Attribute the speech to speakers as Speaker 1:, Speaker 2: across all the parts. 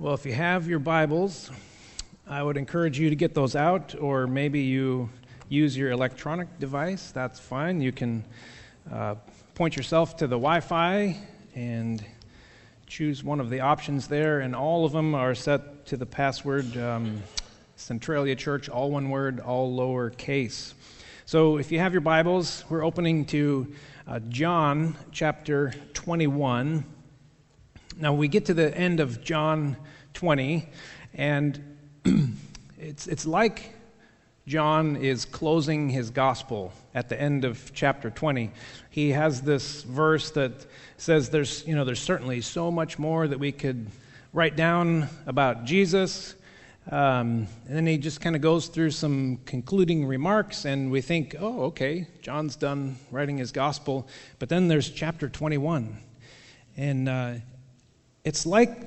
Speaker 1: Well, if you have your Bibles, I would encourage you to get those out, or maybe you use your electronic device. That's fine. You can uh, point yourself to the Wi Fi and choose one of the options there, and all of them are set to the password um, Centralia Church, all one word, all lowercase. So if you have your Bibles, we're opening to uh, John chapter 21. Now we get to the end of John 20, and it's, it's like John is closing his gospel at the end of chapter 20. He has this verse that says there's, you know, there's certainly so much more that we could write down about Jesus. Um, and then he just kind of goes through some concluding remarks, and we think, oh, okay, John's done writing his gospel. But then there's chapter 21. And uh, it's like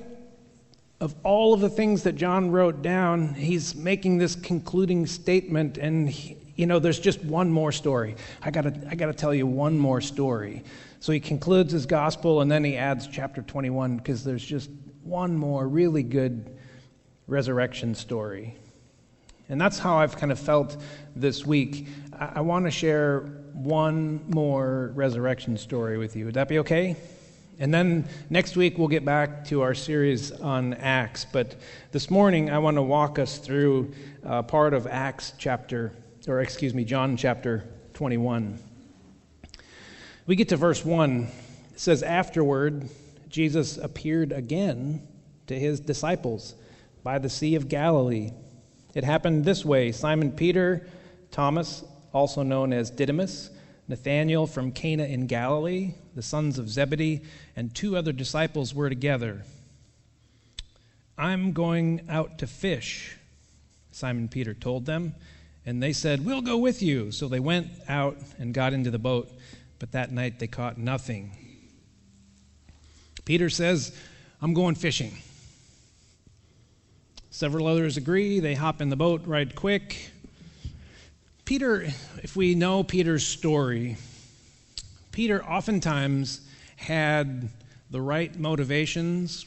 Speaker 1: of all of the things that John wrote down, he's making this concluding statement, and he, you know, there's just one more story. I gotta, I gotta tell you one more story. So he concludes his gospel, and then he adds chapter 21 because there's just one more really good resurrection story. And that's how I've kind of felt this week. I, I want to share one more resurrection story with you. Would that be okay? And then next week we'll get back to our series on Acts. But this morning I want to walk us through uh, part of Acts chapter, or excuse me, John chapter 21. We get to verse 1. It says, Afterward, Jesus appeared again to his disciples by the Sea of Galilee. It happened this way Simon Peter, Thomas, also known as Didymus, Nathanael from Cana in Galilee, the sons of Zebedee, and two other disciples were together. I'm going out to fish, Simon Peter told them. And they said, We'll go with you. So they went out and got into the boat, but that night they caught nothing. Peter says, I'm going fishing. Several others agree. They hop in the boat right quick. Peter, if we know Peter's story, Peter oftentimes had the right motivations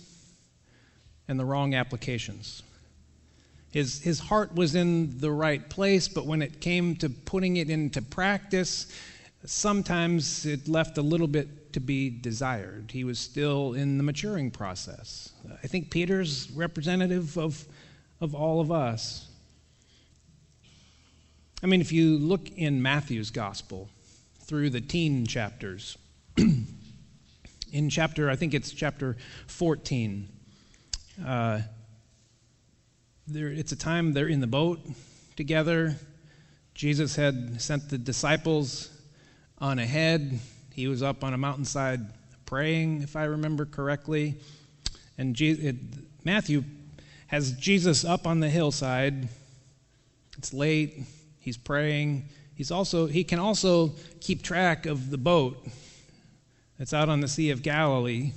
Speaker 1: and the wrong applications. His, his heart was in the right place, but when it came to putting it into practice, sometimes it left a little bit to be desired. He was still in the maturing process. I think Peter's representative of, of all of us. I mean, if you look in Matthew's gospel through the teen chapters, in chapter, I think it's chapter 14, uh, it's a time they're in the boat together. Jesus had sent the disciples on ahead. He was up on a mountainside praying, if I remember correctly. And Je- it, Matthew has Jesus up on the hillside. It's late. He's praying. He's also, he can also keep track of the boat that's out on the Sea of Galilee.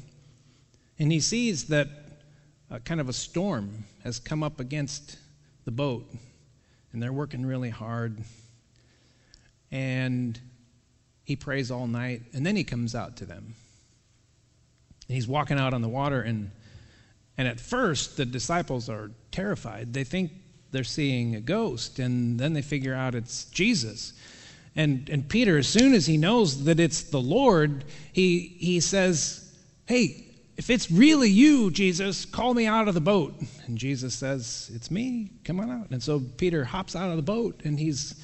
Speaker 1: And he sees that kind of a storm has come up against the boat. And they're working really hard. And he prays all night. And then he comes out to them. And he's walking out on the water. And, and at first, the disciples are terrified. They think they're seeing a ghost, and then they figure out it's Jesus. And, and Peter, as soon as he knows that it's the Lord, he, he says, Hey, if it's really you, Jesus, call me out of the boat. And Jesus says, It's me, come on out. And so Peter hops out of the boat and he's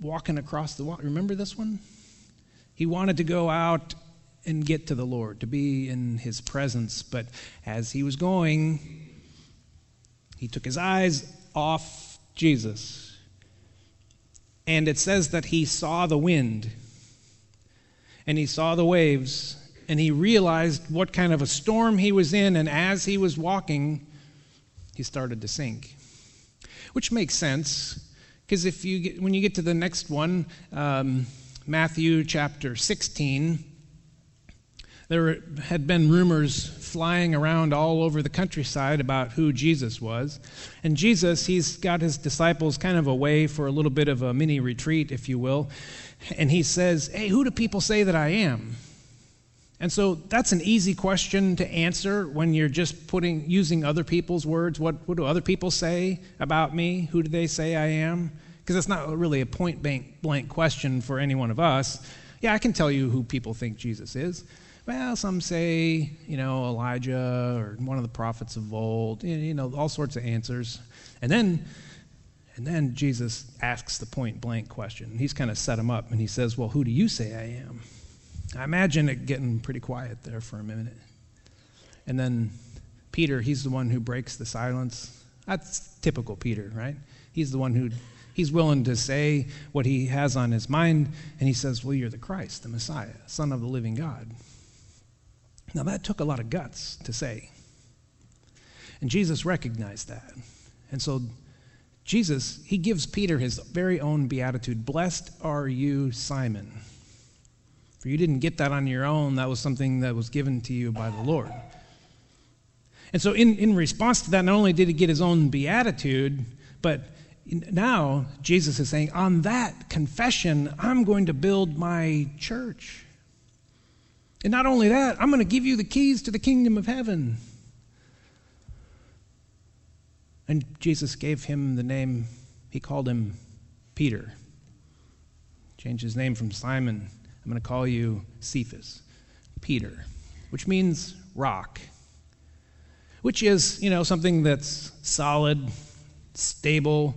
Speaker 1: walking across the water. Remember this one? He wanted to go out and get to the Lord, to be in his presence. But as he was going, he took his eyes off Jesus. And it says that he saw the wind and he saw the waves and he realized what kind of a storm he was in. And as he was walking, he started to sink, which makes sense because if you get, when you get to the next one, um, Matthew chapter 16, there had been rumors flying around all over the countryside about who Jesus was. And Jesus, he's got his disciples kind of away for a little bit of a mini retreat, if you will. And he says, Hey, who do people say that I am? And so that's an easy question to answer when you're just putting using other people's words. What, what do other people say about me? Who do they say I am? Because it's not really a point blank, blank question for any one of us. Yeah, I can tell you who people think Jesus is. Well, some say, you know, Elijah or one of the prophets of old, you know, all sorts of answers. And then and then Jesus asks the point blank question. He's kind of set him up and he says, Well, who do you say I am? I imagine it getting pretty quiet there for a minute. And then Peter, he's the one who breaks the silence. That's typical Peter, right? He's the one who he's willing to say what he has on his mind, and he says, Well, you're the Christ, the Messiah, Son of the living God. Now, that took a lot of guts to say. And Jesus recognized that. And so, Jesus, he gives Peter his very own beatitude Blessed are you, Simon. For you didn't get that on your own, that was something that was given to you by the Lord. And so, in, in response to that, not only did he get his own beatitude, but now Jesus is saying, On that confession, I'm going to build my church. And not only that, I'm going to give you the keys to the kingdom of heaven. And Jesus gave him the name, he called him Peter. Changed his name from Simon I'm going to call you Cephas, Peter, which means rock, which is, you know, something that's solid, stable,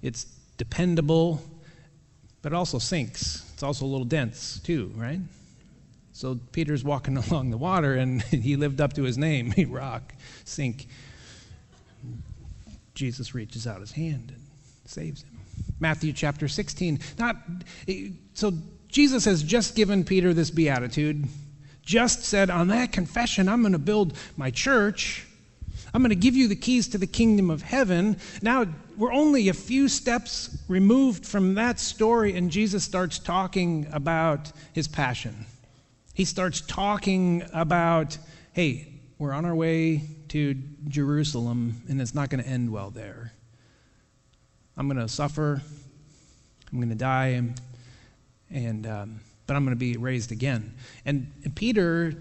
Speaker 1: it's dependable, but it also sinks. It's also a little dense, too, right? So Peter's walking along the water and he lived up to his name, He rock, sink. Jesus reaches out his hand and saves him. Matthew chapter 16. Not so Jesus has just given Peter this beatitude, just said, On that confession, I'm going to build my church. I'm going to give you the keys to the kingdom of heaven. Now, we're only a few steps removed from that story, and Jesus starts talking about his passion. He starts talking about, hey, we're on our way to Jerusalem, and it's not going to end well there. I'm going to suffer. I'm going to die and um, but I'm going to be raised again. And, and Peter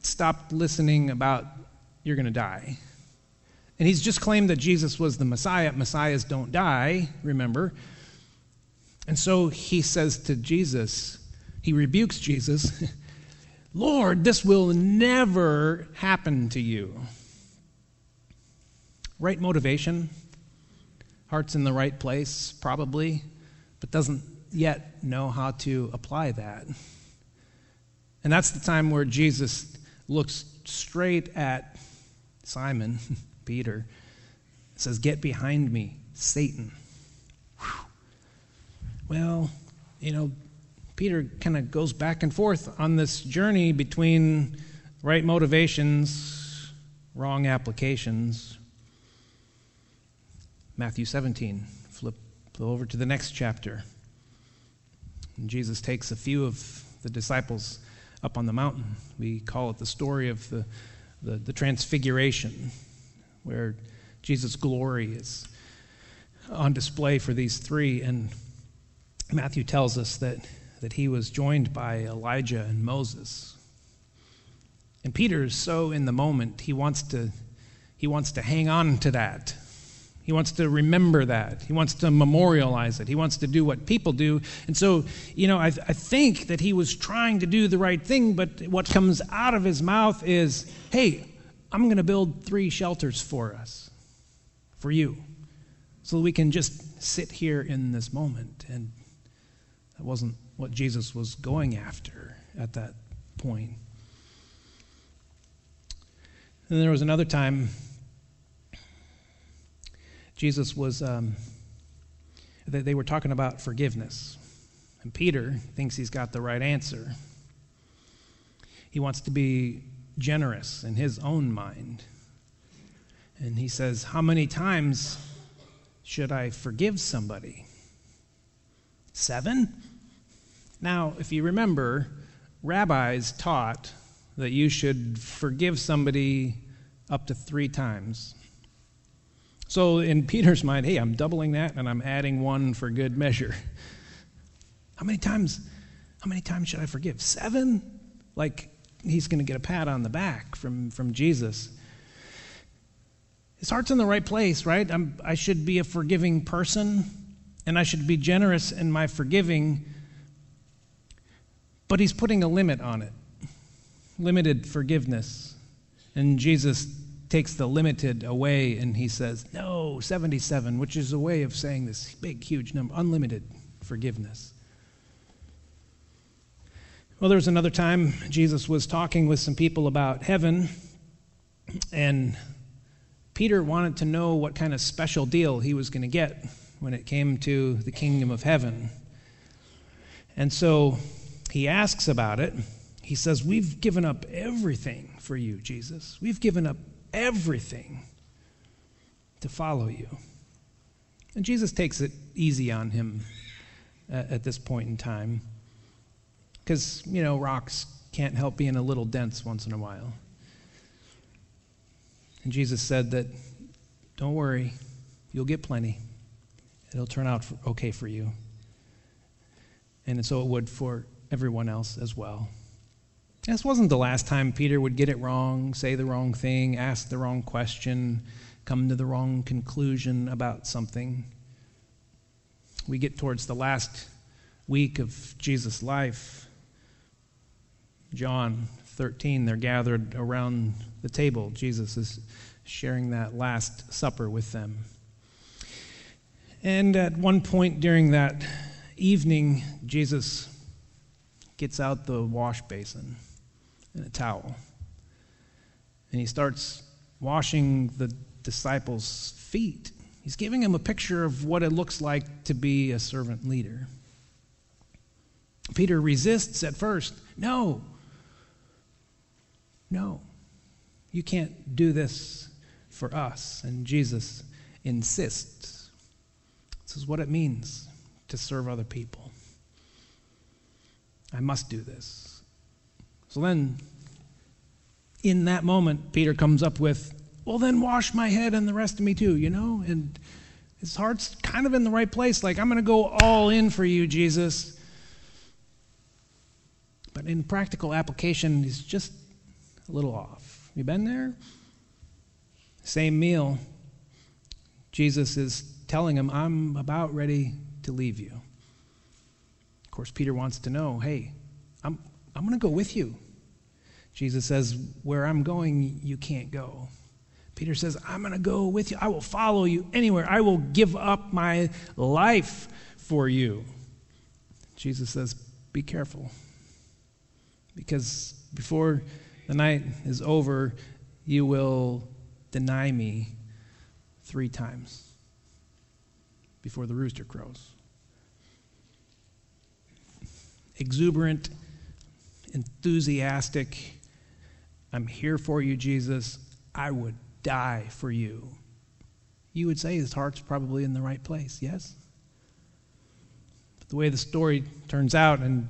Speaker 1: stopped listening about you're going to die. And he's just claimed that Jesus was the Messiah. Messiahs don't die, remember. And so he says to Jesus, he rebukes Jesus, Lord, this will never happen to you. Right motivation, heart's in the right place, probably, but doesn't yet know how to apply that. And that's the time where Jesus looks straight at Simon, Peter, says, Get behind me, Satan. Whew. Well, you know, Peter kind of goes back and forth on this journey between right motivations, wrong applications. Matthew 17. Flip over to the next chapter. And Jesus takes a few of the disciples up on the mountain. We call it the story of the, the, the transfiguration, where Jesus' glory is on display for these three. And Matthew tells us that, that he was joined by Elijah and Moses. And Peter is so in the moment, he wants to, he wants to hang on to that. He wants to remember that. He wants to memorialize it. He wants to do what people do. And so, you know, I, I think that he was trying to do the right thing, but what comes out of his mouth is, hey, I'm going to build three shelters for us, for you, so we can just sit here in this moment. And that wasn't what Jesus was going after at that point. And there was another time Jesus was, um, they, they were talking about forgiveness. And Peter thinks he's got the right answer. He wants to be generous in his own mind. And he says, How many times should I forgive somebody? Seven? Now, if you remember, rabbis taught that you should forgive somebody up to three times. So in Peter's mind, hey, I'm doubling that and I'm adding one for good measure. How many times how many times should I forgive? 7? Like he's going to get a pat on the back from, from Jesus. His heart's in the right place, right? I'm, I should be a forgiving person and I should be generous in my forgiving, but he's putting a limit on it limited forgiveness. And Jesus takes the limited away and he says, No, 77, which is a way of saying this big, huge number, unlimited forgiveness. Well, there was another time Jesus was talking with some people about heaven, and Peter wanted to know what kind of special deal he was going to get when it came to the kingdom of heaven. And so he asks about it. He says, We've given up everything for you, Jesus. We've given up everything to follow you. And Jesus takes it easy on him at, at this point in time. Because, you know, rocks can't help being a little dense once in a while. And Jesus said that, don't worry, you'll get plenty it'll turn out okay for you. And so it would for everyone else as well. This wasn't the last time Peter would get it wrong, say the wrong thing, ask the wrong question, come to the wrong conclusion about something. We get towards the last week of Jesus' life. John 13, they're gathered around the table. Jesus is sharing that Last Supper with them. And at one point during that evening, Jesus gets out the wash basin and a towel. And he starts washing the disciples' feet. He's giving them a picture of what it looks like to be a servant leader. Peter resists at first. No. No. You can't do this for us. And Jesus insists. This is what it means to serve other people. I must do this. So then, in that moment, Peter comes up with, Well, then wash my head and the rest of me too, you know? And his heart's kind of in the right place. Like, I'm going to go all in for you, Jesus. But in practical application, he's just a little off. You been there? Same meal. Jesus is telling him, I'm about ready to leave you. Of course, Peter wants to know, hey, I'm, I'm going to go with you. Jesus says, Where I'm going, you can't go. Peter says, I'm going to go with you. I will follow you anywhere. I will give up my life for you. Jesus says, Be careful. Because before the night is over, you will deny me three times before the rooster crows. Exuberant, enthusiastic, I'm here for you, Jesus. I would die for you. You would say his heart's probably in the right place, yes? But the way the story turns out, and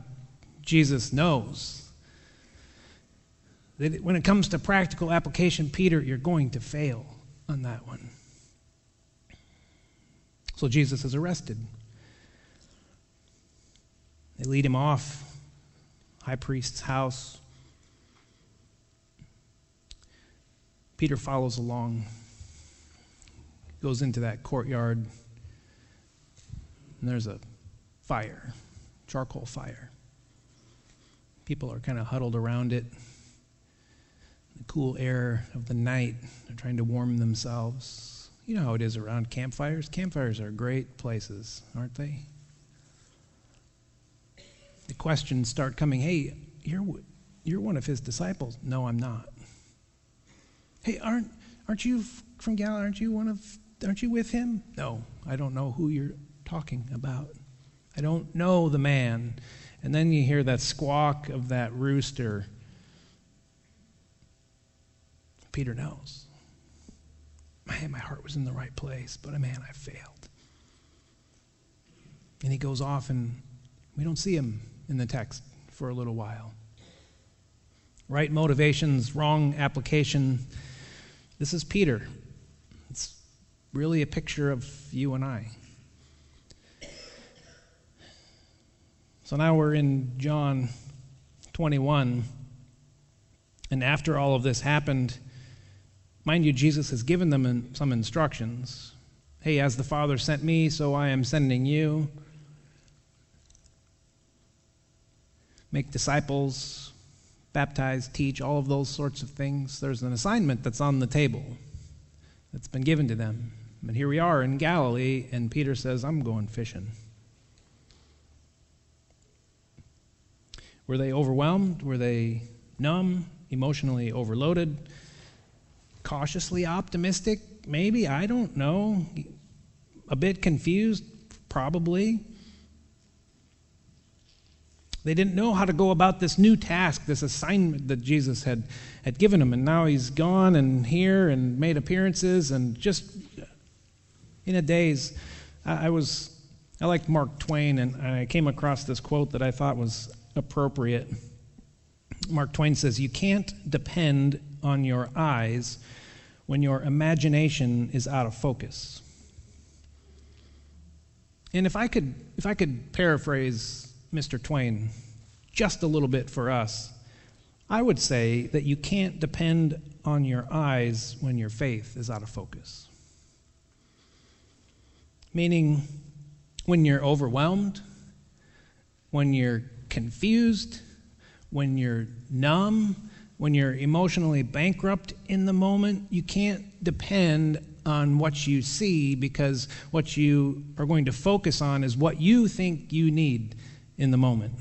Speaker 1: Jesus knows that when it comes to practical application, Peter, you're going to fail on that one. So Jesus is arrested. They lead him off, high priest's house. Peter follows along, goes into that courtyard, and there's a fire, charcoal fire. People are kind of huddled around it. The cool air of the night, they're trying to warm themselves. You know how it is around campfires. Campfires are great places, aren't they? The questions start coming hey, you're, you're one of his disciples. No, I'm not. Hey, aren't, aren't you from Galilee? Aren't you one of, aren't you with him? No, I don't know who you're talking about. I don't know the man. And then you hear that squawk of that rooster. Peter knows man, my heart was in the right place, but man, I failed. And he goes off, and we don't see him in the text for a little while. Right motivations, wrong application. This is Peter. It's really a picture of you and I. So now we're in John 21. And after all of this happened, mind you, Jesus has given them some instructions. Hey, as the Father sent me, so I am sending you. Make disciples, baptize, teach, all of those sorts of things. There's an assignment that's on the table that's been given to them. And here we are in Galilee, and Peter says, I'm going fishing. Were they overwhelmed? Were they numb, emotionally overloaded, cautiously optimistic? Maybe, I don't know. A bit confused? Probably. They didn't know how to go about this new task, this assignment that Jesus had, had given them. And now he's gone and here and made appearances and just in a daze. I, I was, I liked Mark Twain and I came across this quote that I thought was appropriate. Mark Twain says, You can't depend on your eyes when your imagination is out of focus. And if I could, if I could paraphrase Mr. Twain just a little bit for us, I would say that you can't depend on your eyes when your faith is out of focus. Meaning, when you're overwhelmed, when you're confused, when you're numb, when you're emotionally bankrupt in the moment, you can't depend on what you see because what you are going to focus on is what you think you need in the moment.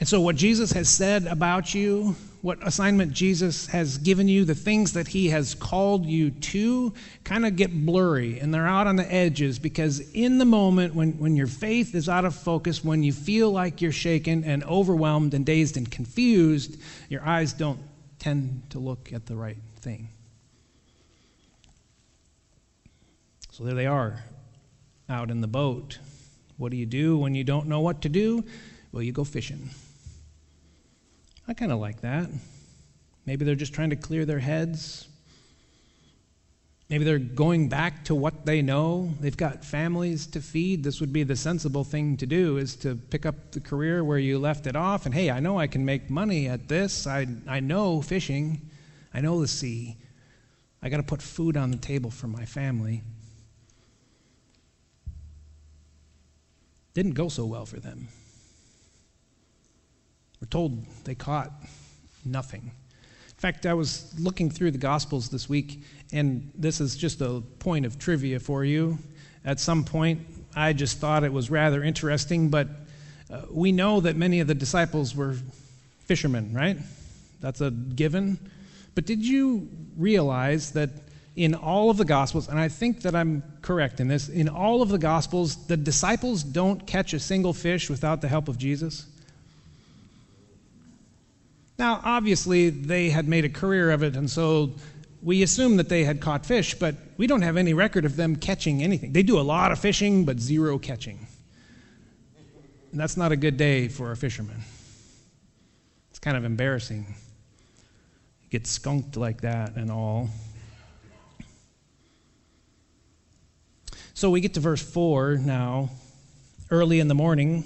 Speaker 1: And so, what Jesus has said about you, what assignment Jesus has given you, the things that he has called you to, kind of get blurry and they're out on the edges because, in the moment when, when your faith is out of focus, when you feel like you're shaken and overwhelmed and dazed and confused, your eyes don't tend to look at the right thing. So, there they are out in the boat. What do you do when you don't know what to do? Well, you go fishing. I kind of like that. Maybe they're just trying to clear their heads. Maybe they're going back to what they know. They've got families to feed. This would be the sensible thing to do is to pick up the career where you left it off and hey, I know I can make money at this. I I know fishing. I know the sea. I got to put food on the table for my family. Didn't go so well for them. We're told they caught nothing. In fact, I was looking through the Gospels this week, and this is just a point of trivia for you. At some point, I just thought it was rather interesting, but uh, we know that many of the disciples were fishermen, right? That's a given. But did you realize that in all of the Gospels, and I think that I'm correct in this, in all of the Gospels, the disciples don't catch a single fish without the help of Jesus? Now, obviously, they had made a career of it, and so we assume that they had caught fish, but we don't have any record of them catching anything. They do a lot of fishing, but zero catching. And that's not a good day for a fisherman. It's kind of embarrassing. You Get skunked like that and all. So we get to verse 4 now. Early in the morning,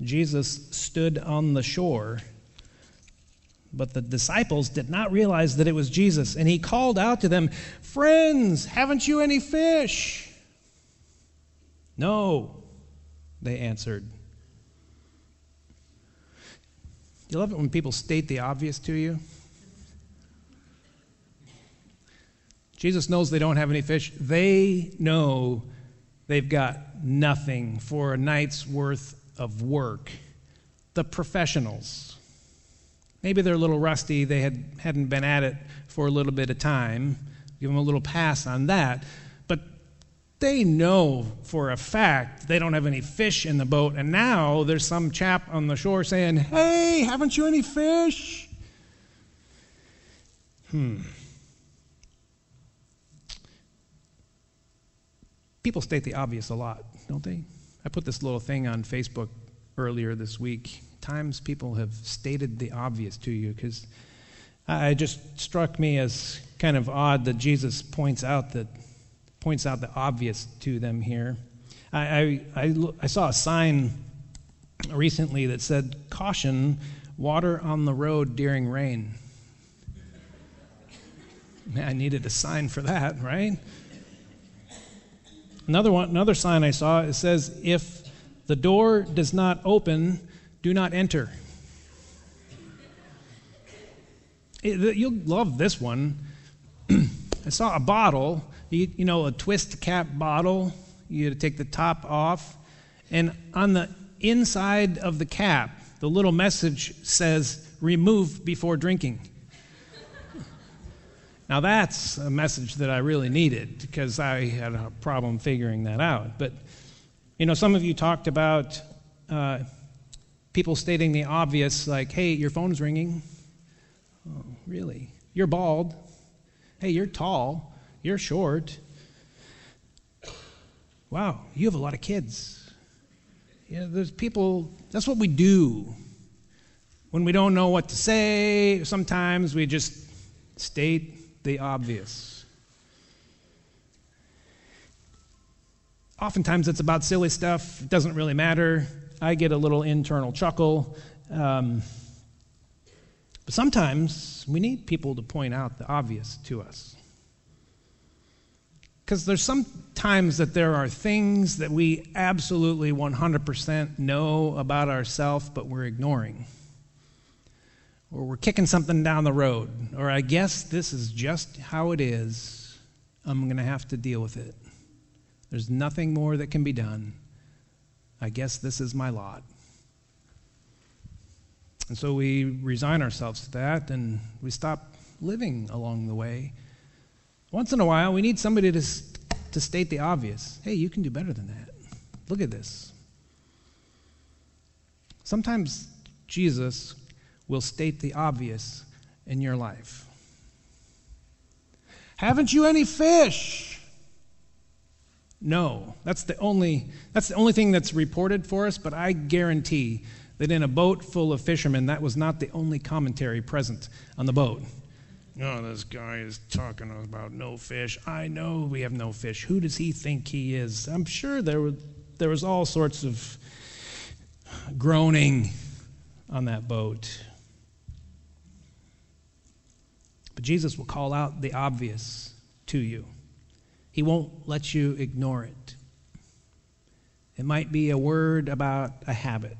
Speaker 1: Jesus stood on the shore but the disciples did not realize that it was Jesus, and he called out to them, Friends, haven't you any fish? No, they answered. You love it when people state the obvious to you? Jesus knows they don't have any fish. They know they've got nothing for a night's worth of work. The professionals Maybe they're a little rusty. They had, hadn't been at it for a little bit of time. Give them a little pass on that. But they know for a fact they don't have any fish in the boat. And now there's some chap on the shore saying, Hey, haven't you any fish? Hmm. People state the obvious a lot, don't they? I put this little thing on Facebook earlier this week times people have stated the obvious to you because it just struck me as kind of odd that Jesus points out that points out the obvious to them here. I, I, I, I saw a sign recently that said, Caution, water on the road during rain. Man, I needed a sign for that, right? Another one, another sign I saw it says, "If the door does not open, do not enter." It, you'll love this one. I saw a bottle, you, you know, a twist cap bottle. You had to take the top off, and on the inside of the cap, the little message says, "Remove before drinking." Now, that's a message that I really needed because I had a problem figuring that out. But, you know, some of you talked about uh, people stating the obvious, like, hey, your phone's ringing. Oh, really? You're bald. Hey, you're tall. You're short. Wow, you have a lot of kids. You know, there's people, that's what we do. When we don't know what to say, sometimes we just state the obvious. Oftentimes it's about silly stuff, it doesn't really matter. I get a little internal chuckle. Um, but sometimes we need people to point out the obvious to us. Because there's some times that there are things that we absolutely 100% know about ourselves, but we're ignoring or we're kicking something down the road, or I guess this is just how it is. I'm going to have to deal with it. There's nothing more that can be done. I guess this is my lot. And so we resign ourselves to that and we stop living along the way. Once in a while, we need somebody to, to state the obvious hey, you can do better than that. Look at this. Sometimes Jesus will state the obvious in your life. Haven't you any fish? No. That's the only that's the only thing that's reported for us, but I guarantee that in a boat full of fishermen, that was not the only commentary present on the boat. No, oh, this guy is talking about no fish. I know we have no fish. Who does he think he is? I'm sure there, were, there was all sorts of groaning on that boat. But Jesus will call out the obvious to you, He won't let you ignore it. It might be a word about a habit,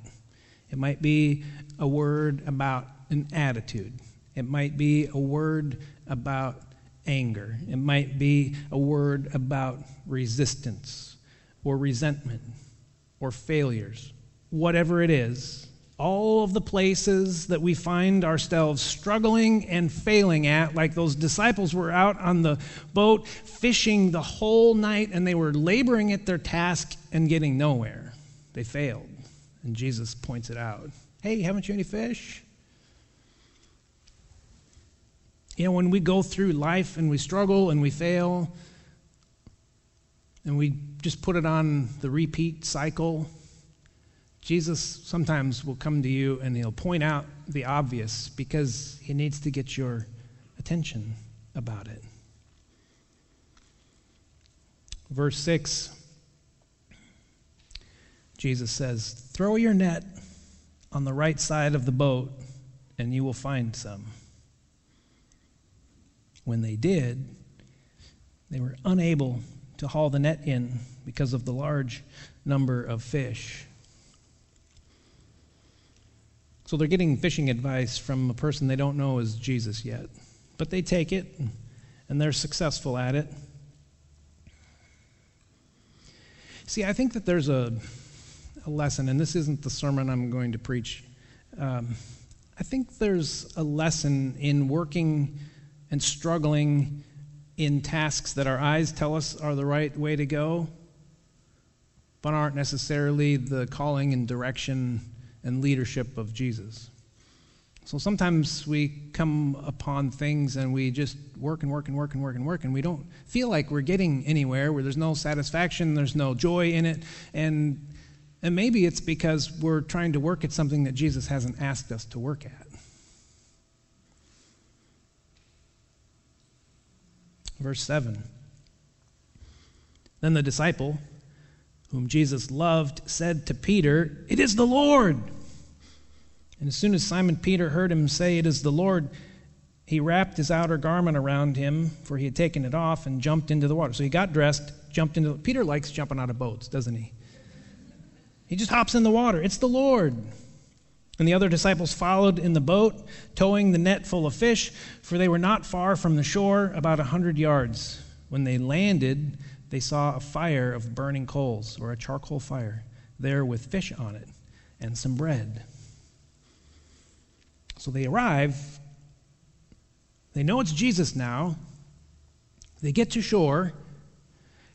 Speaker 1: it might be a word about an attitude, it might be a word about anger, it might be a word about resistance or resentment or failures. Whatever it is, all of the places that we find ourselves struggling and failing at, like those disciples were out on the boat fishing the whole night and they were laboring at their task and getting nowhere. They failed. And Jesus points it out. Hey, haven't you any fish? You know, when we go through life and we struggle and we fail, and we just put it on the repeat cycle, Jesus sometimes will come to you and he'll point out the obvious because he needs to get your attention about it. Verse 6, Jesus says, Throw your net on the right side of the boat and you will find some. When they did, they were unable to haul the net in because of the large number of fish. So they're getting fishing advice from a person they don't know is Jesus yet. But they take it and they're successful at it. See, I think that there's a, a lesson, and this isn't the sermon I'm going to preach. Um, I think there's a lesson in working and struggling in tasks that our eyes tell us are the right way to go, but aren't necessarily the calling and direction and leadership of Jesus. So sometimes we come upon things and we just work and work and work and work and work, and we don't feel like we're getting anywhere, where there's no satisfaction, there's no joy in it. And, and maybe it's because we're trying to work at something that Jesus hasn't asked us to work at. Verse 7 Then the disciple whom Jesus loved, said to Peter, It is the Lord. And as soon as Simon Peter heard him say, It is the Lord, he wrapped his outer garment around him, for he had taken it off, and jumped into the water. So he got dressed, jumped into Peter likes jumping out of boats, doesn't he? He just hops in the water. It's the Lord. And the other disciples followed in the boat, towing the net full of fish, for they were not far from the shore, about a hundred yards. When they landed, they saw a fire of burning coals, or a charcoal fire, there with fish on it, and some bread. So they arrive. They know it's Jesus now. They get to shore,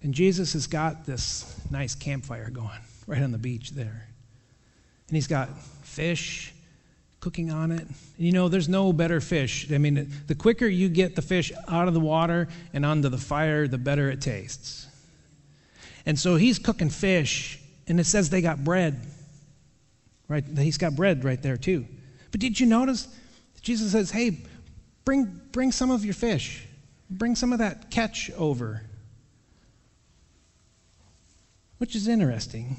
Speaker 1: and Jesus has got this nice campfire going right on the beach there. And he's got fish cooking on it. You know, there's no better fish. I mean, the quicker you get the fish out of the water and onto the fire, the better it tastes. And so he's cooking fish, and it says they got bread. Right? He's got bread right there too. But did you notice? Jesus says, "Hey, bring bring some of your fish. Bring some of that catch over." Which is interesting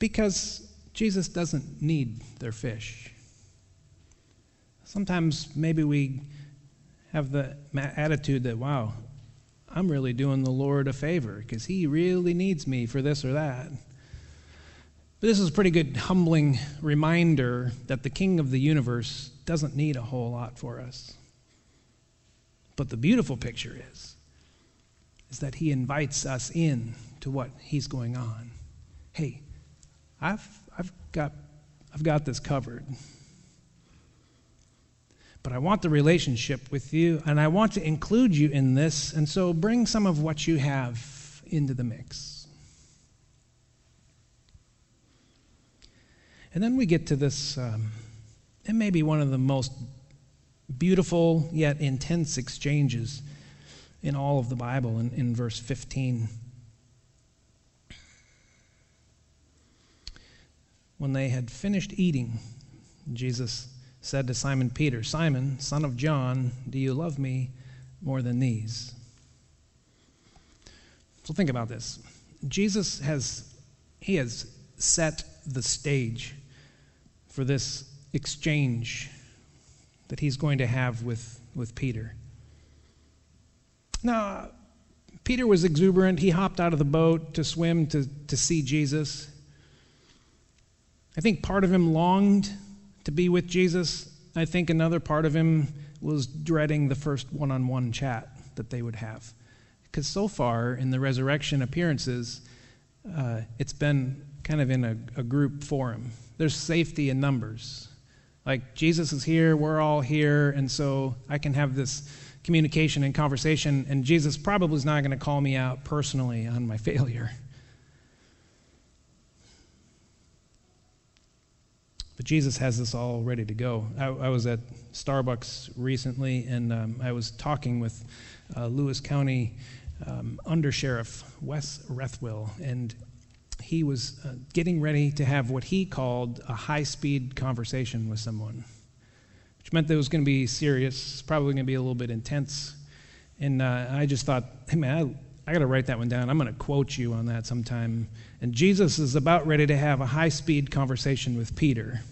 Speaker 1: because Jesus doesn't need their fish. Sometimes maybe we have the attitude that, wow, I'm really doing the Lord a favor because he really needs me for this or that. But this is a pretty good humbling reminder that the King of the universe doesn't need a whole lot for us. But the beautiful picture is is that he invites us in to what he's going on. Hey, I've I've got I've got this covered. But I want the relationship with you and I want to include you in this and so bring some of what you have into the mix. And then we get to this, um, it may be one of the most beautiful yet intense exchanges in all of the Bible in, in verse 15. When they had finished eating, Jesus said to Simon Peter, Simon, son of John, do you love me more than these? So think about this. Jesus has he has set the stage for this exchange that he's going to have with, with Peter. Now, Peter was exuberant. He hopped out of the boat to swim to, to see Jesus. I think part of him longed to be with Jesus. I think another part of him was dreading the first one on one chat that they would have. Because so far in the resurrection appearances, uh, it's been kind of in a, a group forum. There's safety in numbers. Like, Jesus is here, we're all here, and so I can have this communication and conversation, and Jesus probably is not going to call me out personally on my failure. But Jesus has this all ready to go. I, I was at Starbucks recently, and um, I was talking with uh, Lewis County um, Under Sheriff Wes Rethwill, and he was uh, getting ready to have what he called a high speed conversation with someone, which meant that it was going to be serious, probably going to be a little bit intense. And uh, I just thought, hey, man, I, got to write that one down. I'm going to quote you on that sometime. And Jesus is about ready to have a high speed conversation with Peter.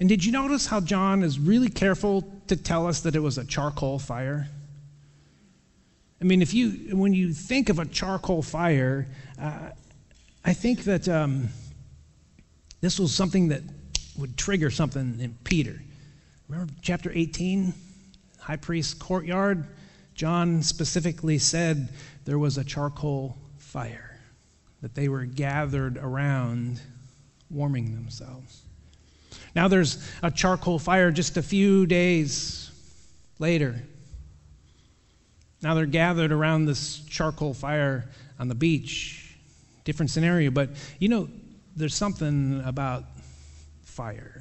Speaker 1: And did you notice how John is really careful to tell us that it was a charcoal fire? I mean, if you, when you think of a charcoal fire, uh, I think that um, this was something that would trigger something in Peter. Remember chapter 18, high priest's courtyard? John specifically said there was a charcoal fire, that they were gathered around warming themselves. Now there's a charcoal fire just a few days later. Now they're gathered around this charcoal fire on the beach different scenario. But you know, there's something about fire.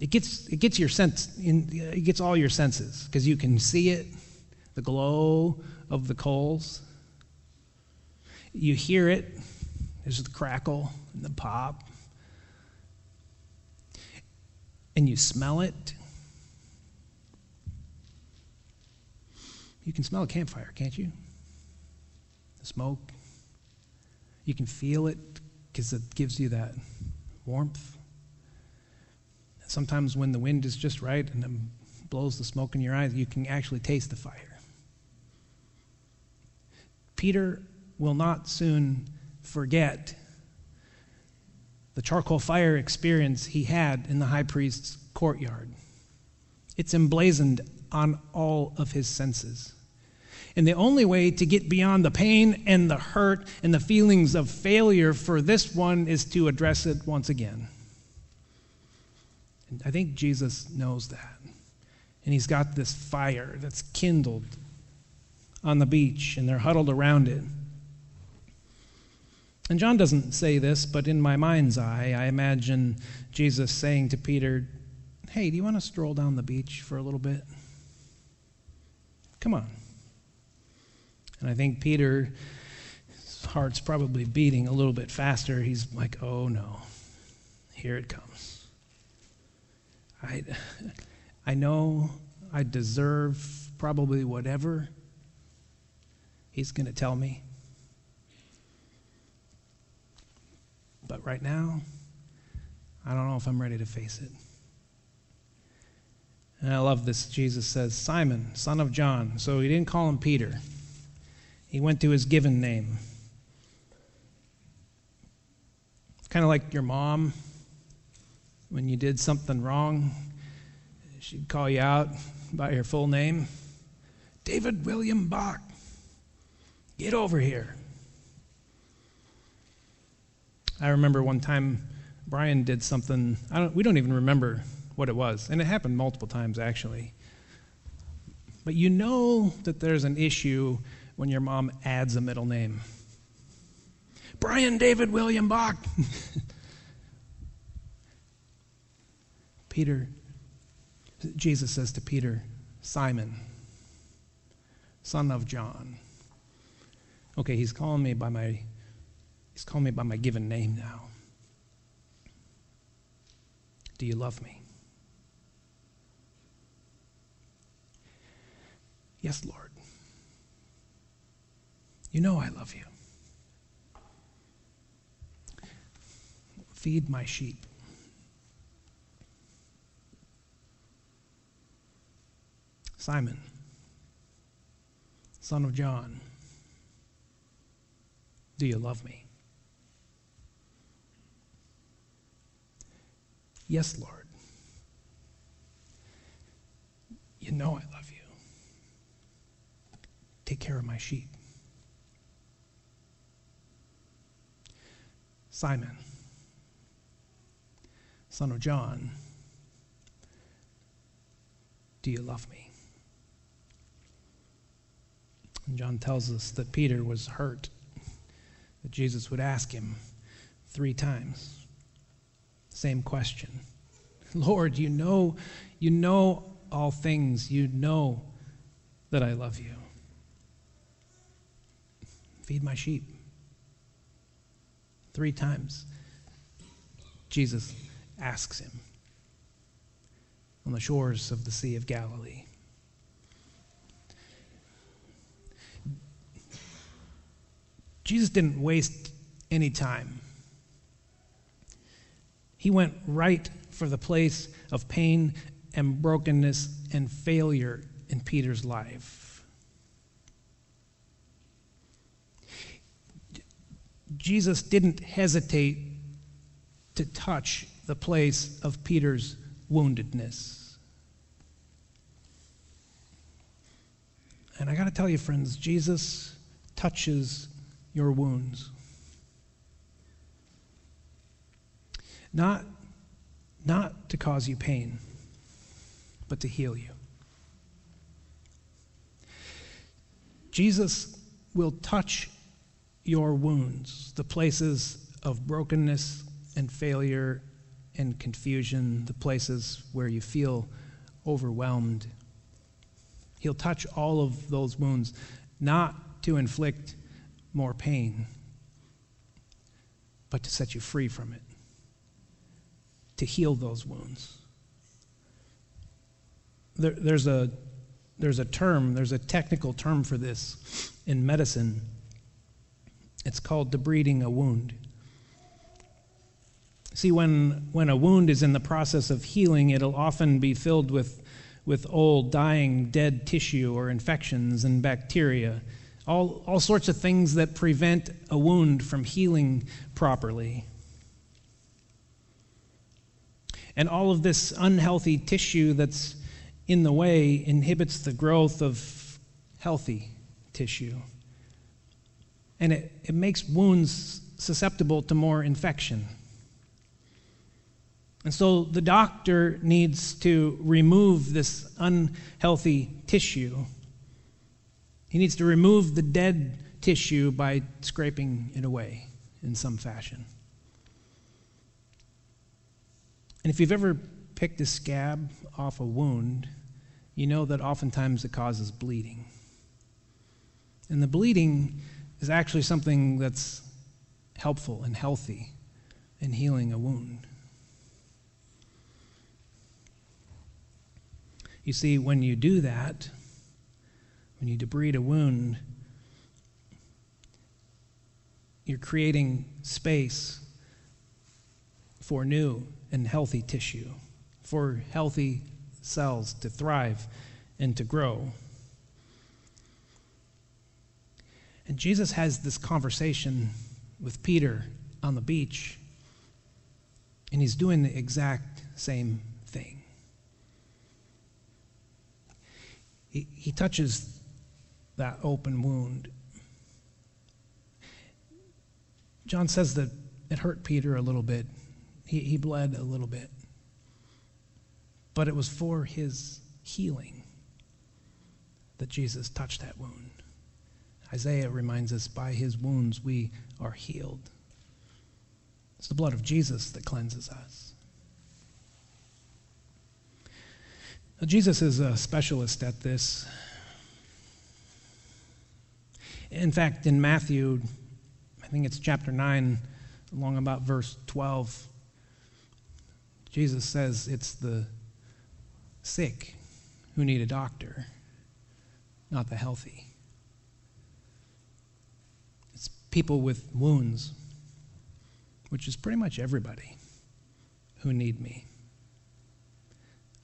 Speaker 1: It gets it gets your sense in, it gets all your senses because you can see it, the glow of the coals. You hear it. There's the crackle and the pop. And you smell it. You can smell a campfire, can't you? The smoke. You can feel it because it gives you that warmth. Sometimes when the wind is just right and it blows the smoke in your eyes, you can actually taste the fire. Peter will not soon forget the charcoal fire experience he had in the high priest's courtyard. It's emblazoned on all of his senses. And the only way to get beyond the pain and the hurt and the feelings of failure for this one is to address it once again. And I think Jesus knows that. And he's got this fire that's kindled on the beach, and they're huddled around it. And John doesn't say this, but in my mind's eye, I imagine Jesus saying to Peter, Hey, do you want to stroll down the beach for a little bit? Come on. And I think Peter's heart's probably beating a little bit faster. He's like, Oh no, here it comes. I, I know I deserve probably whatever he's going to tell me. But right now, I don't know if I'm ready to face it. And I love this. Jesus says, Simon, son of John. So he didn't call him Peter, he went to his given name. Kind of like your mom when you did something wrong. She'd call you out by your full name David William Bach. Get over here. I remember one time Brian did something, don't, we don't even remember what it was, and it happened multiple times actually. But you know that there's an issue when your mom adds a middle name. Brian David William Bach. Peter, Jesus says to Peter, Simon, son of John. Okay, he's calling me by my He's calling me by my given name now. Do you love me? Yes, Lord. You know I love you. Feed my sheep. Simon, son of John, do you love me? Yes, Lord. You know I love you. Take care of my sheep. Simon, son of John, do you love me? John tells us that Peter was hurt, that Jesus would ask him three times. Same question. Lord, you know, you know all things. You know that I love you. Feed my sheep. Three times, Jesus asks him on the shores of the Sea of Galilee. Jesus didn't waste any time he went right for the place of pain and brokenness and failure in Peter's life. Jesus didn't hesitate to touch the place of Peter's woundedness. And I got to tell you, friends, Jesus touches your wounds. Not, not to cause you pain, but to heal you. Jesus will touch your wounds, the places of brokenness and failure and confusion, the places where you feel overwhelmed. He'll touch all of those wounds, not to inflict more pain, but to set you free from it to heal those wounds. There, there's, a, there's a term, there's a technical term for this in medicine. It's called debriding a wound. See, when, when a wound is in the process of healing, it'll often be filled with, with old, dying, dead tissue or infections and bacteria, all, all sorts of things that prevent a wound from healing properly. And all of this unhealthy tissue that's in the way inhibits the growth of healthy tissue. And it, it makes wounds susceptible to more infection. And so the doctor needs to remove this unhealthy tissue. He needs to remove the dead tissue by scraping it away in some fashion. And if you've ever picked a scab off a wound, you know that oftentimes it causes bleeding. And the bleeding is actually something that's helpful and healthy in healing a wound. You see, when you do that, when you debride a wound, you're creating space for new and healthy tissue, for healthy cells to thrive and to grow. And Jesus has this conversation with Peter on the beach, and he's doing the exact same thing. He, he touches that open wound. John says that it hurt Peter a little bit. He, he bled a little bit. But it was for his healing that Jesus touched that wound. Isaiah reminds us by his wounds we are healed. It's the blood of Jesus that cleanses us. Now, Jesus is a specialist at this. In fact, in Matthew, I think it's chapter 9, along about verse 12, Jesus says it's the sick who need a doctor, not the healthy. It's people with wounds, which is pretty much everybody who need me,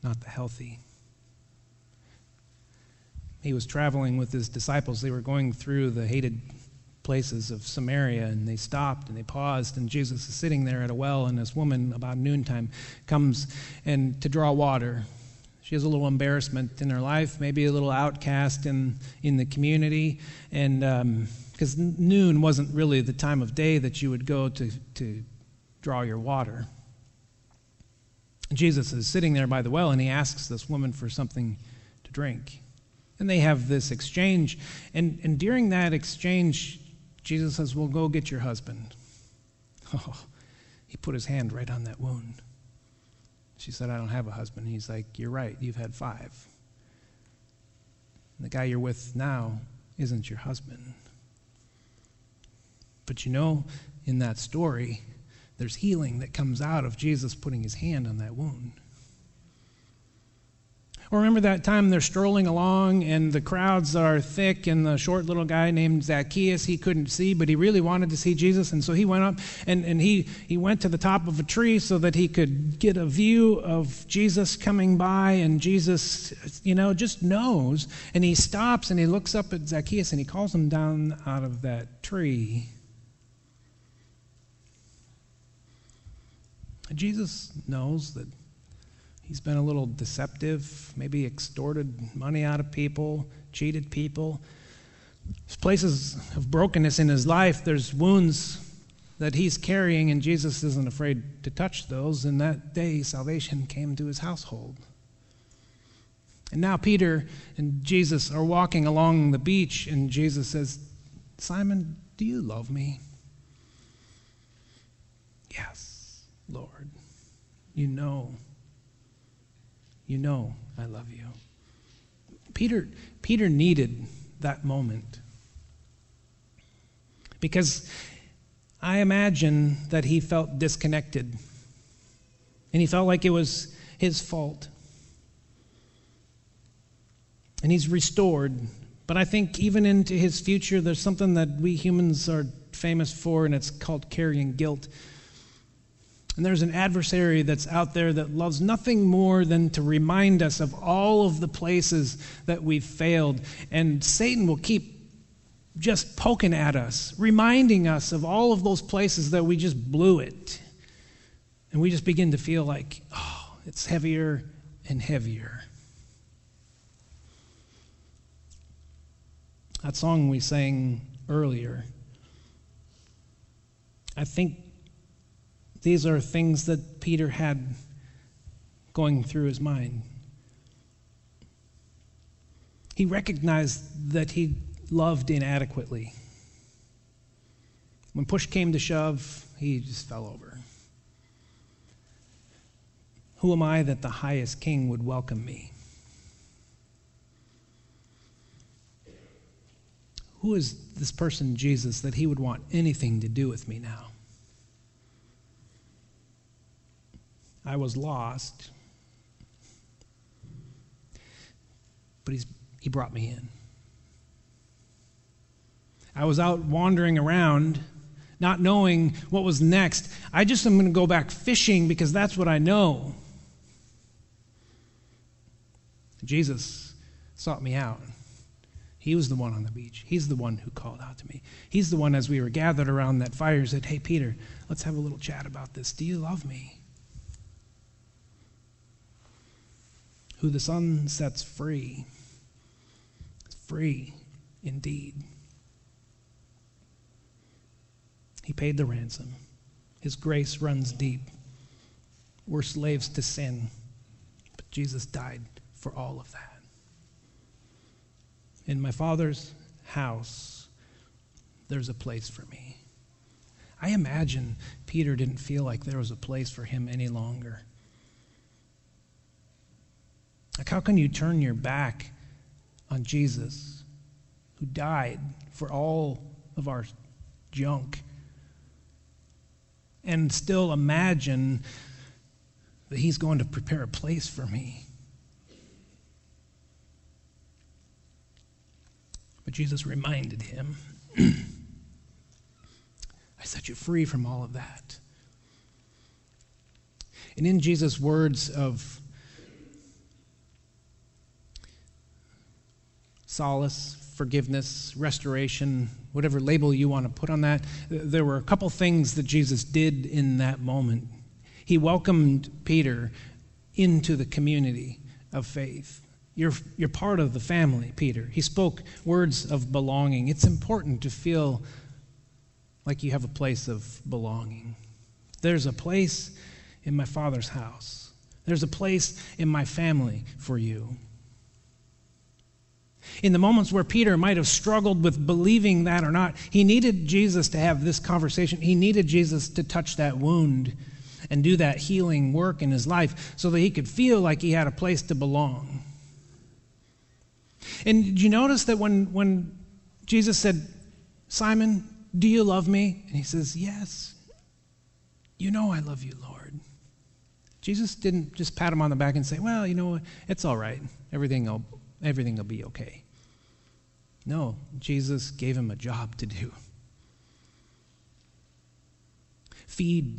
Speaker 1: not the healthy. He was traveling with his disciples. They were going through the hated places of Samaria, and they stopped and they paused, and Jesus is sitting there at a well, and this woman, about noontime, comes and to draw water. She has a little embarrassment in her life, maybe a little outcast in, in the community, and because um, noon wasn't really the time of day that you would go to, to draw your water. Jesus is sitting there by the well, and he asks this woman for something to drink. And they have this exchange. And, and during that exchange, Jesus says, Well, go get your husband. Oh, he put his hand right on that wound. She said, I don't have a husband. He's like, You're right, you've had five. And the guy you're with now isn't your husband. But you know, in that story, there's healing that comes out of Jesus putting his hand on that wound. Or remember that time they're strolling along and the crowds are thick, and the short little guy named Zacchaeus, he couldn't see, but he really wanted to see Jesus. And so he went up and, and he, he went to the top of a tree so that he could get a view of Jesus coming by. And Jesus, you know, just knows. And he stops and he looks up at Zacchaeus and he calls him down out of that tree. Jesus knows that He's been a little deceptive, maybe extorted money out of people, cheated people. There's places of brokenness in his life. There's wounds that he's carrying, and Jesus isn't afraid to touch those. And that day, salvation came to his household. And now Peter and Jesus are walking along the beach, and Jesus says, Simon, do you love me? Yes, Lord. You know you know I love you. Peter, Peter needed that moment. Because I imagine that he felt disconnected. And he felt like it was his fault. And he's restored. But I think even into his future, there's something that we humans are famous for, and it's called carrying guilt. And there's an adversary that's out there that loves nothing more than to remind us of all of the places that we've failed. And Satan will keep just poking at us, reminding us of all of those places that we just blew it. And we just begin to feel like, oh, it's heavier and heavier. That song we sang earlier, I think these are things that Peter had going through his mind. He recognized that he loved inadequately. When push came to shove, he just fell over. Who am I that the highest king would welcome me? Who is this person, Jesus, that he would want anything to do with me now? I was lost, but he's, he brought me in. I was out wandering around, not knowing what was next. I just am going to go back fishing because that's what I know. Jesus sought me out. He was the one on the beach. He's the one who called out to me. He's the one, as we were gathered around that fire, said, Hey, Peter, let's have a little chat about this. Do you love me? Who the Son sets free, free indeed. He paid the ransom. His grace runs deep. We're slaves to sin, but Jesus died for all of that. In my Father's house, there's a place for me. I imagine Peter didn't feel like there was a place for him any longer. Like, how can you turn your back on Jesus, who died for all of our junk and still imagine that He's going to prepare a place for me. But Jesus reminded him, I set you free from all of that. And in Jesus' words of solace, forgiveness, restoration, whatever label you want to put on that. There were a couple things that Jesus did in that moment. He welcomed Peter into the community of faith. You're, you're part of the family, Peter. He spoke words of belonging. It's important to feel like you have a place of belonging. There's a place in my Father's house, there's a place in my family for you. In the moments where Peter might have struggled with believing that or not, he needed Jesus to have this conversation. He needed Jesus to touch that wound and do that healing work in his life so that he could feel like he had a place to belong. And did you notice that when, when Jesus said, Simon, do you love me? And he says, Yes. You know I love you, Lord. Jesus didn't just pat him on the back and say, Well, you know, it's all right. Everything will, everything will be okay. No, Jesus gave him a job to do. Feed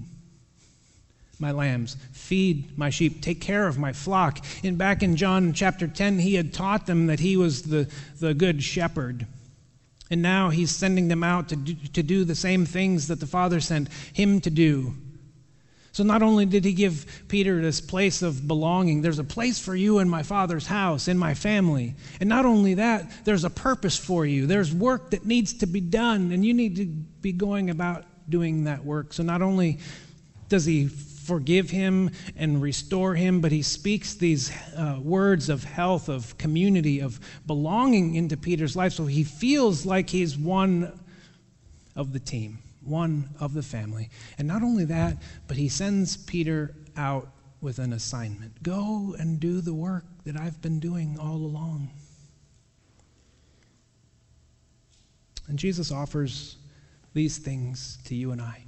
Speaker 1: my lambs, feed my sheep, take care of my flock. And back in John chapter 10, he had taught them that he was the, the good shepherd. And now he's sending them out to do, to do the same things that the Father sent him to do. So not only did he give Peter this place of belonging, there's a place for you in my Father's house, in my family. And not only that, there's a purpose for you. There's work that needs to be done, and you need to be going about doing that work. So not only does he forgive him and restore him, but he speaks these uh, words of health, of community, of belonging into Peter's life so he feels like he's one of the team one of the family. And not only that, but he sends Peter out with an assignment go and do the work that I've been doing all along. And Jesus offers these things to you and I.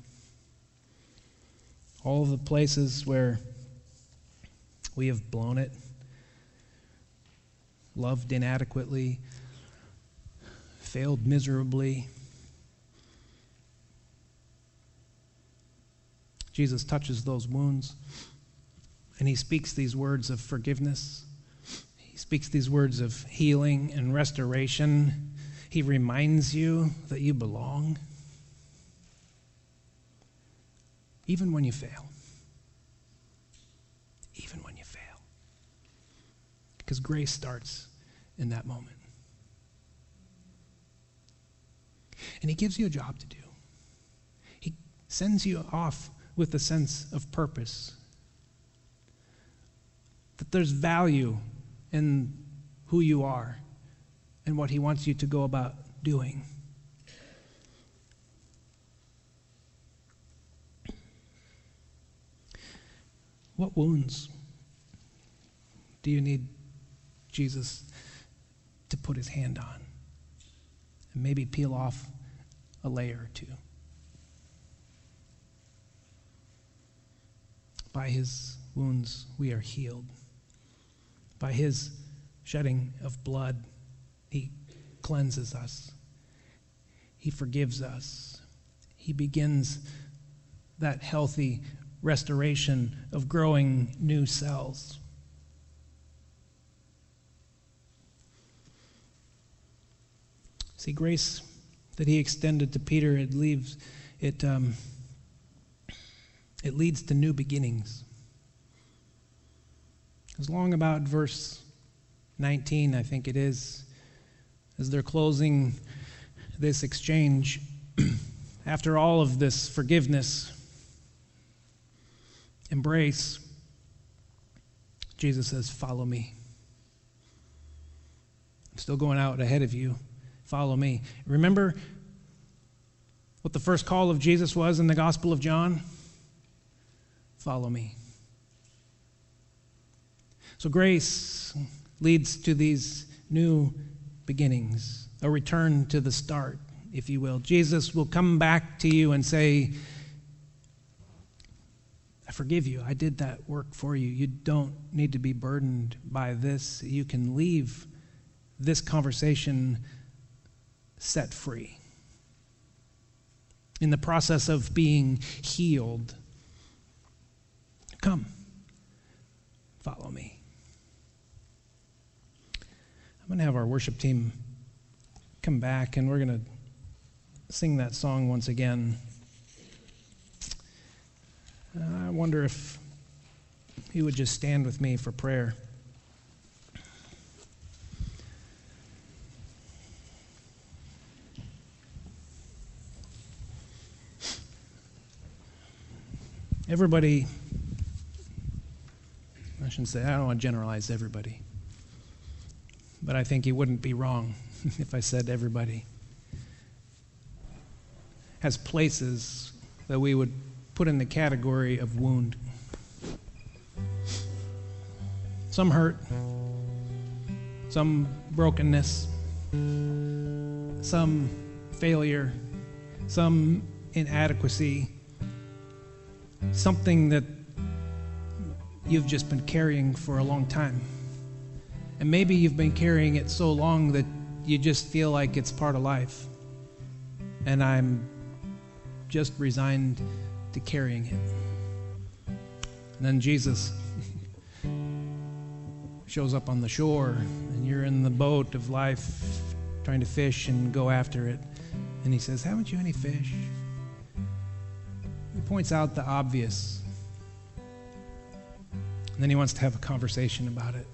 Speaker 1: All of the places where we have blown it, loved inadequately, failed miserably, Jesus touches those wounds and he speaks these words of forgiveness. He speaks these words of healing and restoration. He reminds you that you belong, even when you fail. Even when you fail. Because grace starts in that moment. And He gives you a job to do. He sends you off with a sense of purpose. That there's value in who you are and what He wants you to go about doing. What wounds do you need Jesus to put his hand on and maybe peel off a layer or two? By his wounds, we are healed. By his shedding of blood, he cleanses us. He forgives us. He begins that healthy restoration of growing new cells. See, grace that he extended to Peter, it leaves, it, um, it leads to new beginnings. As long about verse 19, I think it is, as they're closing this exchange, after all of this forgiveness, embrace, Jesus says, Follow me. I'm still going out ahead of you. Follow me. Remember what the first call of Jesus was in the Gospel of John? Follow me. So grace leads to these new beginnings, a return to the start, if you will. Jesus will come back to you and say, I forgive you. I did that work for you. You don't need to be burdened by this. You can leave this conversation set free. In the process of being healed, come, follow me. I'm going to have our worship team come back and we're going to sing that song once again. I wonder if you would just stand with me for prayer. Everybody, I shouldn't say, I don't want to generalize everybody but I think he wouldn't be wrong if I said everybody has places that we would put in the category of wound. Some hurt, some brokenness, some failure, some inadequacy, something that you've just been carrying for a long time. And maybe you've been carrying it so long that you just feel like it's part of life. And I'm just resigned to carrying it. And then Jesus shows up on the shore, and you're in the boat of life trying to fish and go after it. And he says, Haven't you any fish? He points out the obvious. And then he wants to have a conversation about it.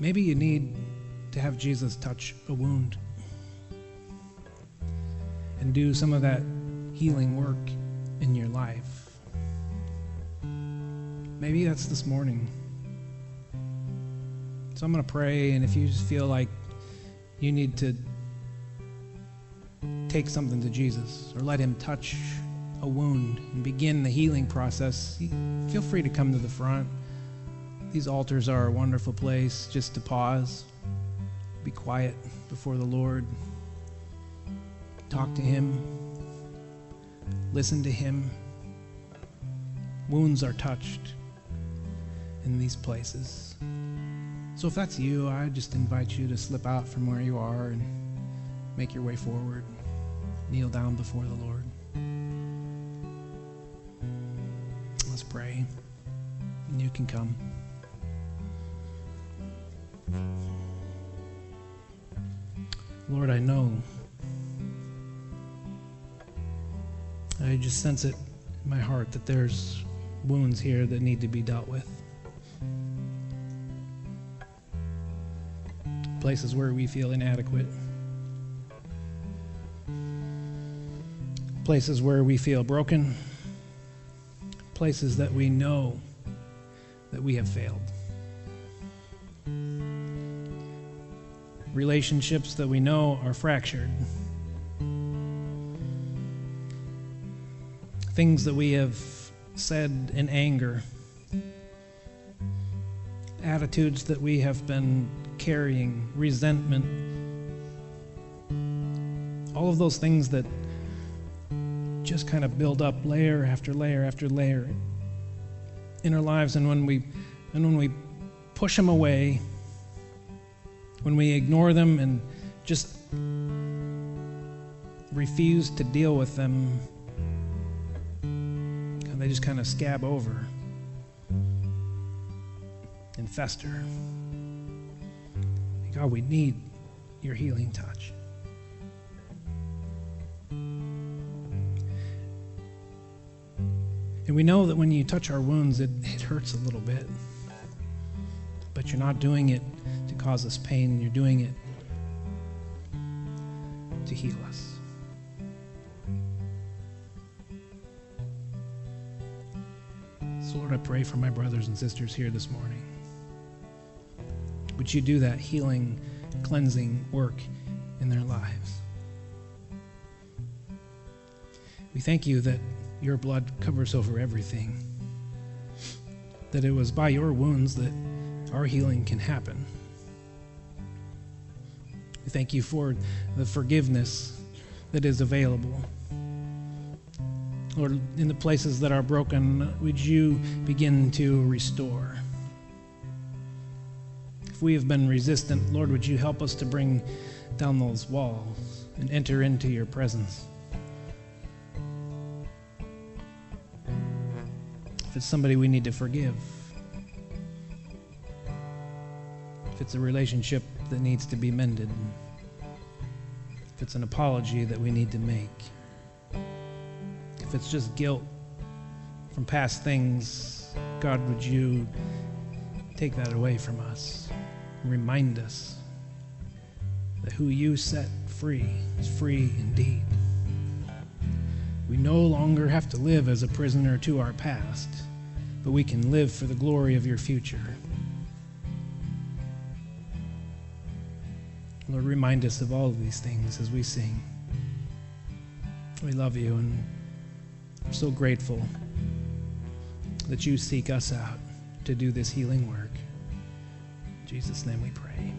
Speaker 1: Maybe you need to have Jesus touch a wound and do some of that healing work in your life. Maybe that's this morning. So I'm going to pray, and if you just feel like you need to take something to Jesus or let Him touch a wound and begin the healing process, feel free to come to the front. These altars are a wonderful place just to pause, be quiet before the Lord, talk to Him, listen to Him. Wounds are touched in these places. So if that's you, I just invite you to slip out from where you are and make your way forward, kneel down before the Lord. Let's pray. And you can come. Lord, I know. I just sense it in my heart that there's wounds here that need to be dealt with. Places where we feel inadequate. Places where we feel broken. Places that we know that we have failed. Relationships that we know are fractured. Things that we have said in anger. Attitudes that we have been carrying, resentment. All of those things that just kind of build up layer after layer after layer in our lives. And when we and when we push them away when we ignore them and just refuse to deal with them they just kind of scab over and fester. God we need your healing touch And we know that when you touch our wounds, it, it hurts a little bit. But you're not doing it to cause us pain, you're doing it to heal us. So, Lord, I pray for my brothers and sisters here this morning. Would you do that healing, cleansing work in their lives? We thank you that your blood covers over everything. That it was by your wounds that our healing can happen. We thank you for the forgiveness that is available. Lord, in the places that are broken, would you begin to restore? If we have been resistant, Lord, would you help us to bring down those walls and enter into your presence? If it's somebody we need to forgive, if it's a relationship that needs to be mended, if it's an apology that we need to make, if it's just guilt from past things, God, would you take that away from us? Remind us that who you set free is free indeed. We no longer have to live as a prisoner to our past, but we can live for the glory of your future. Lord, remind us of all of these things as we sing. We love you and I'm so grateful that you seek us out to do this healing work. In Jesus' name we pray.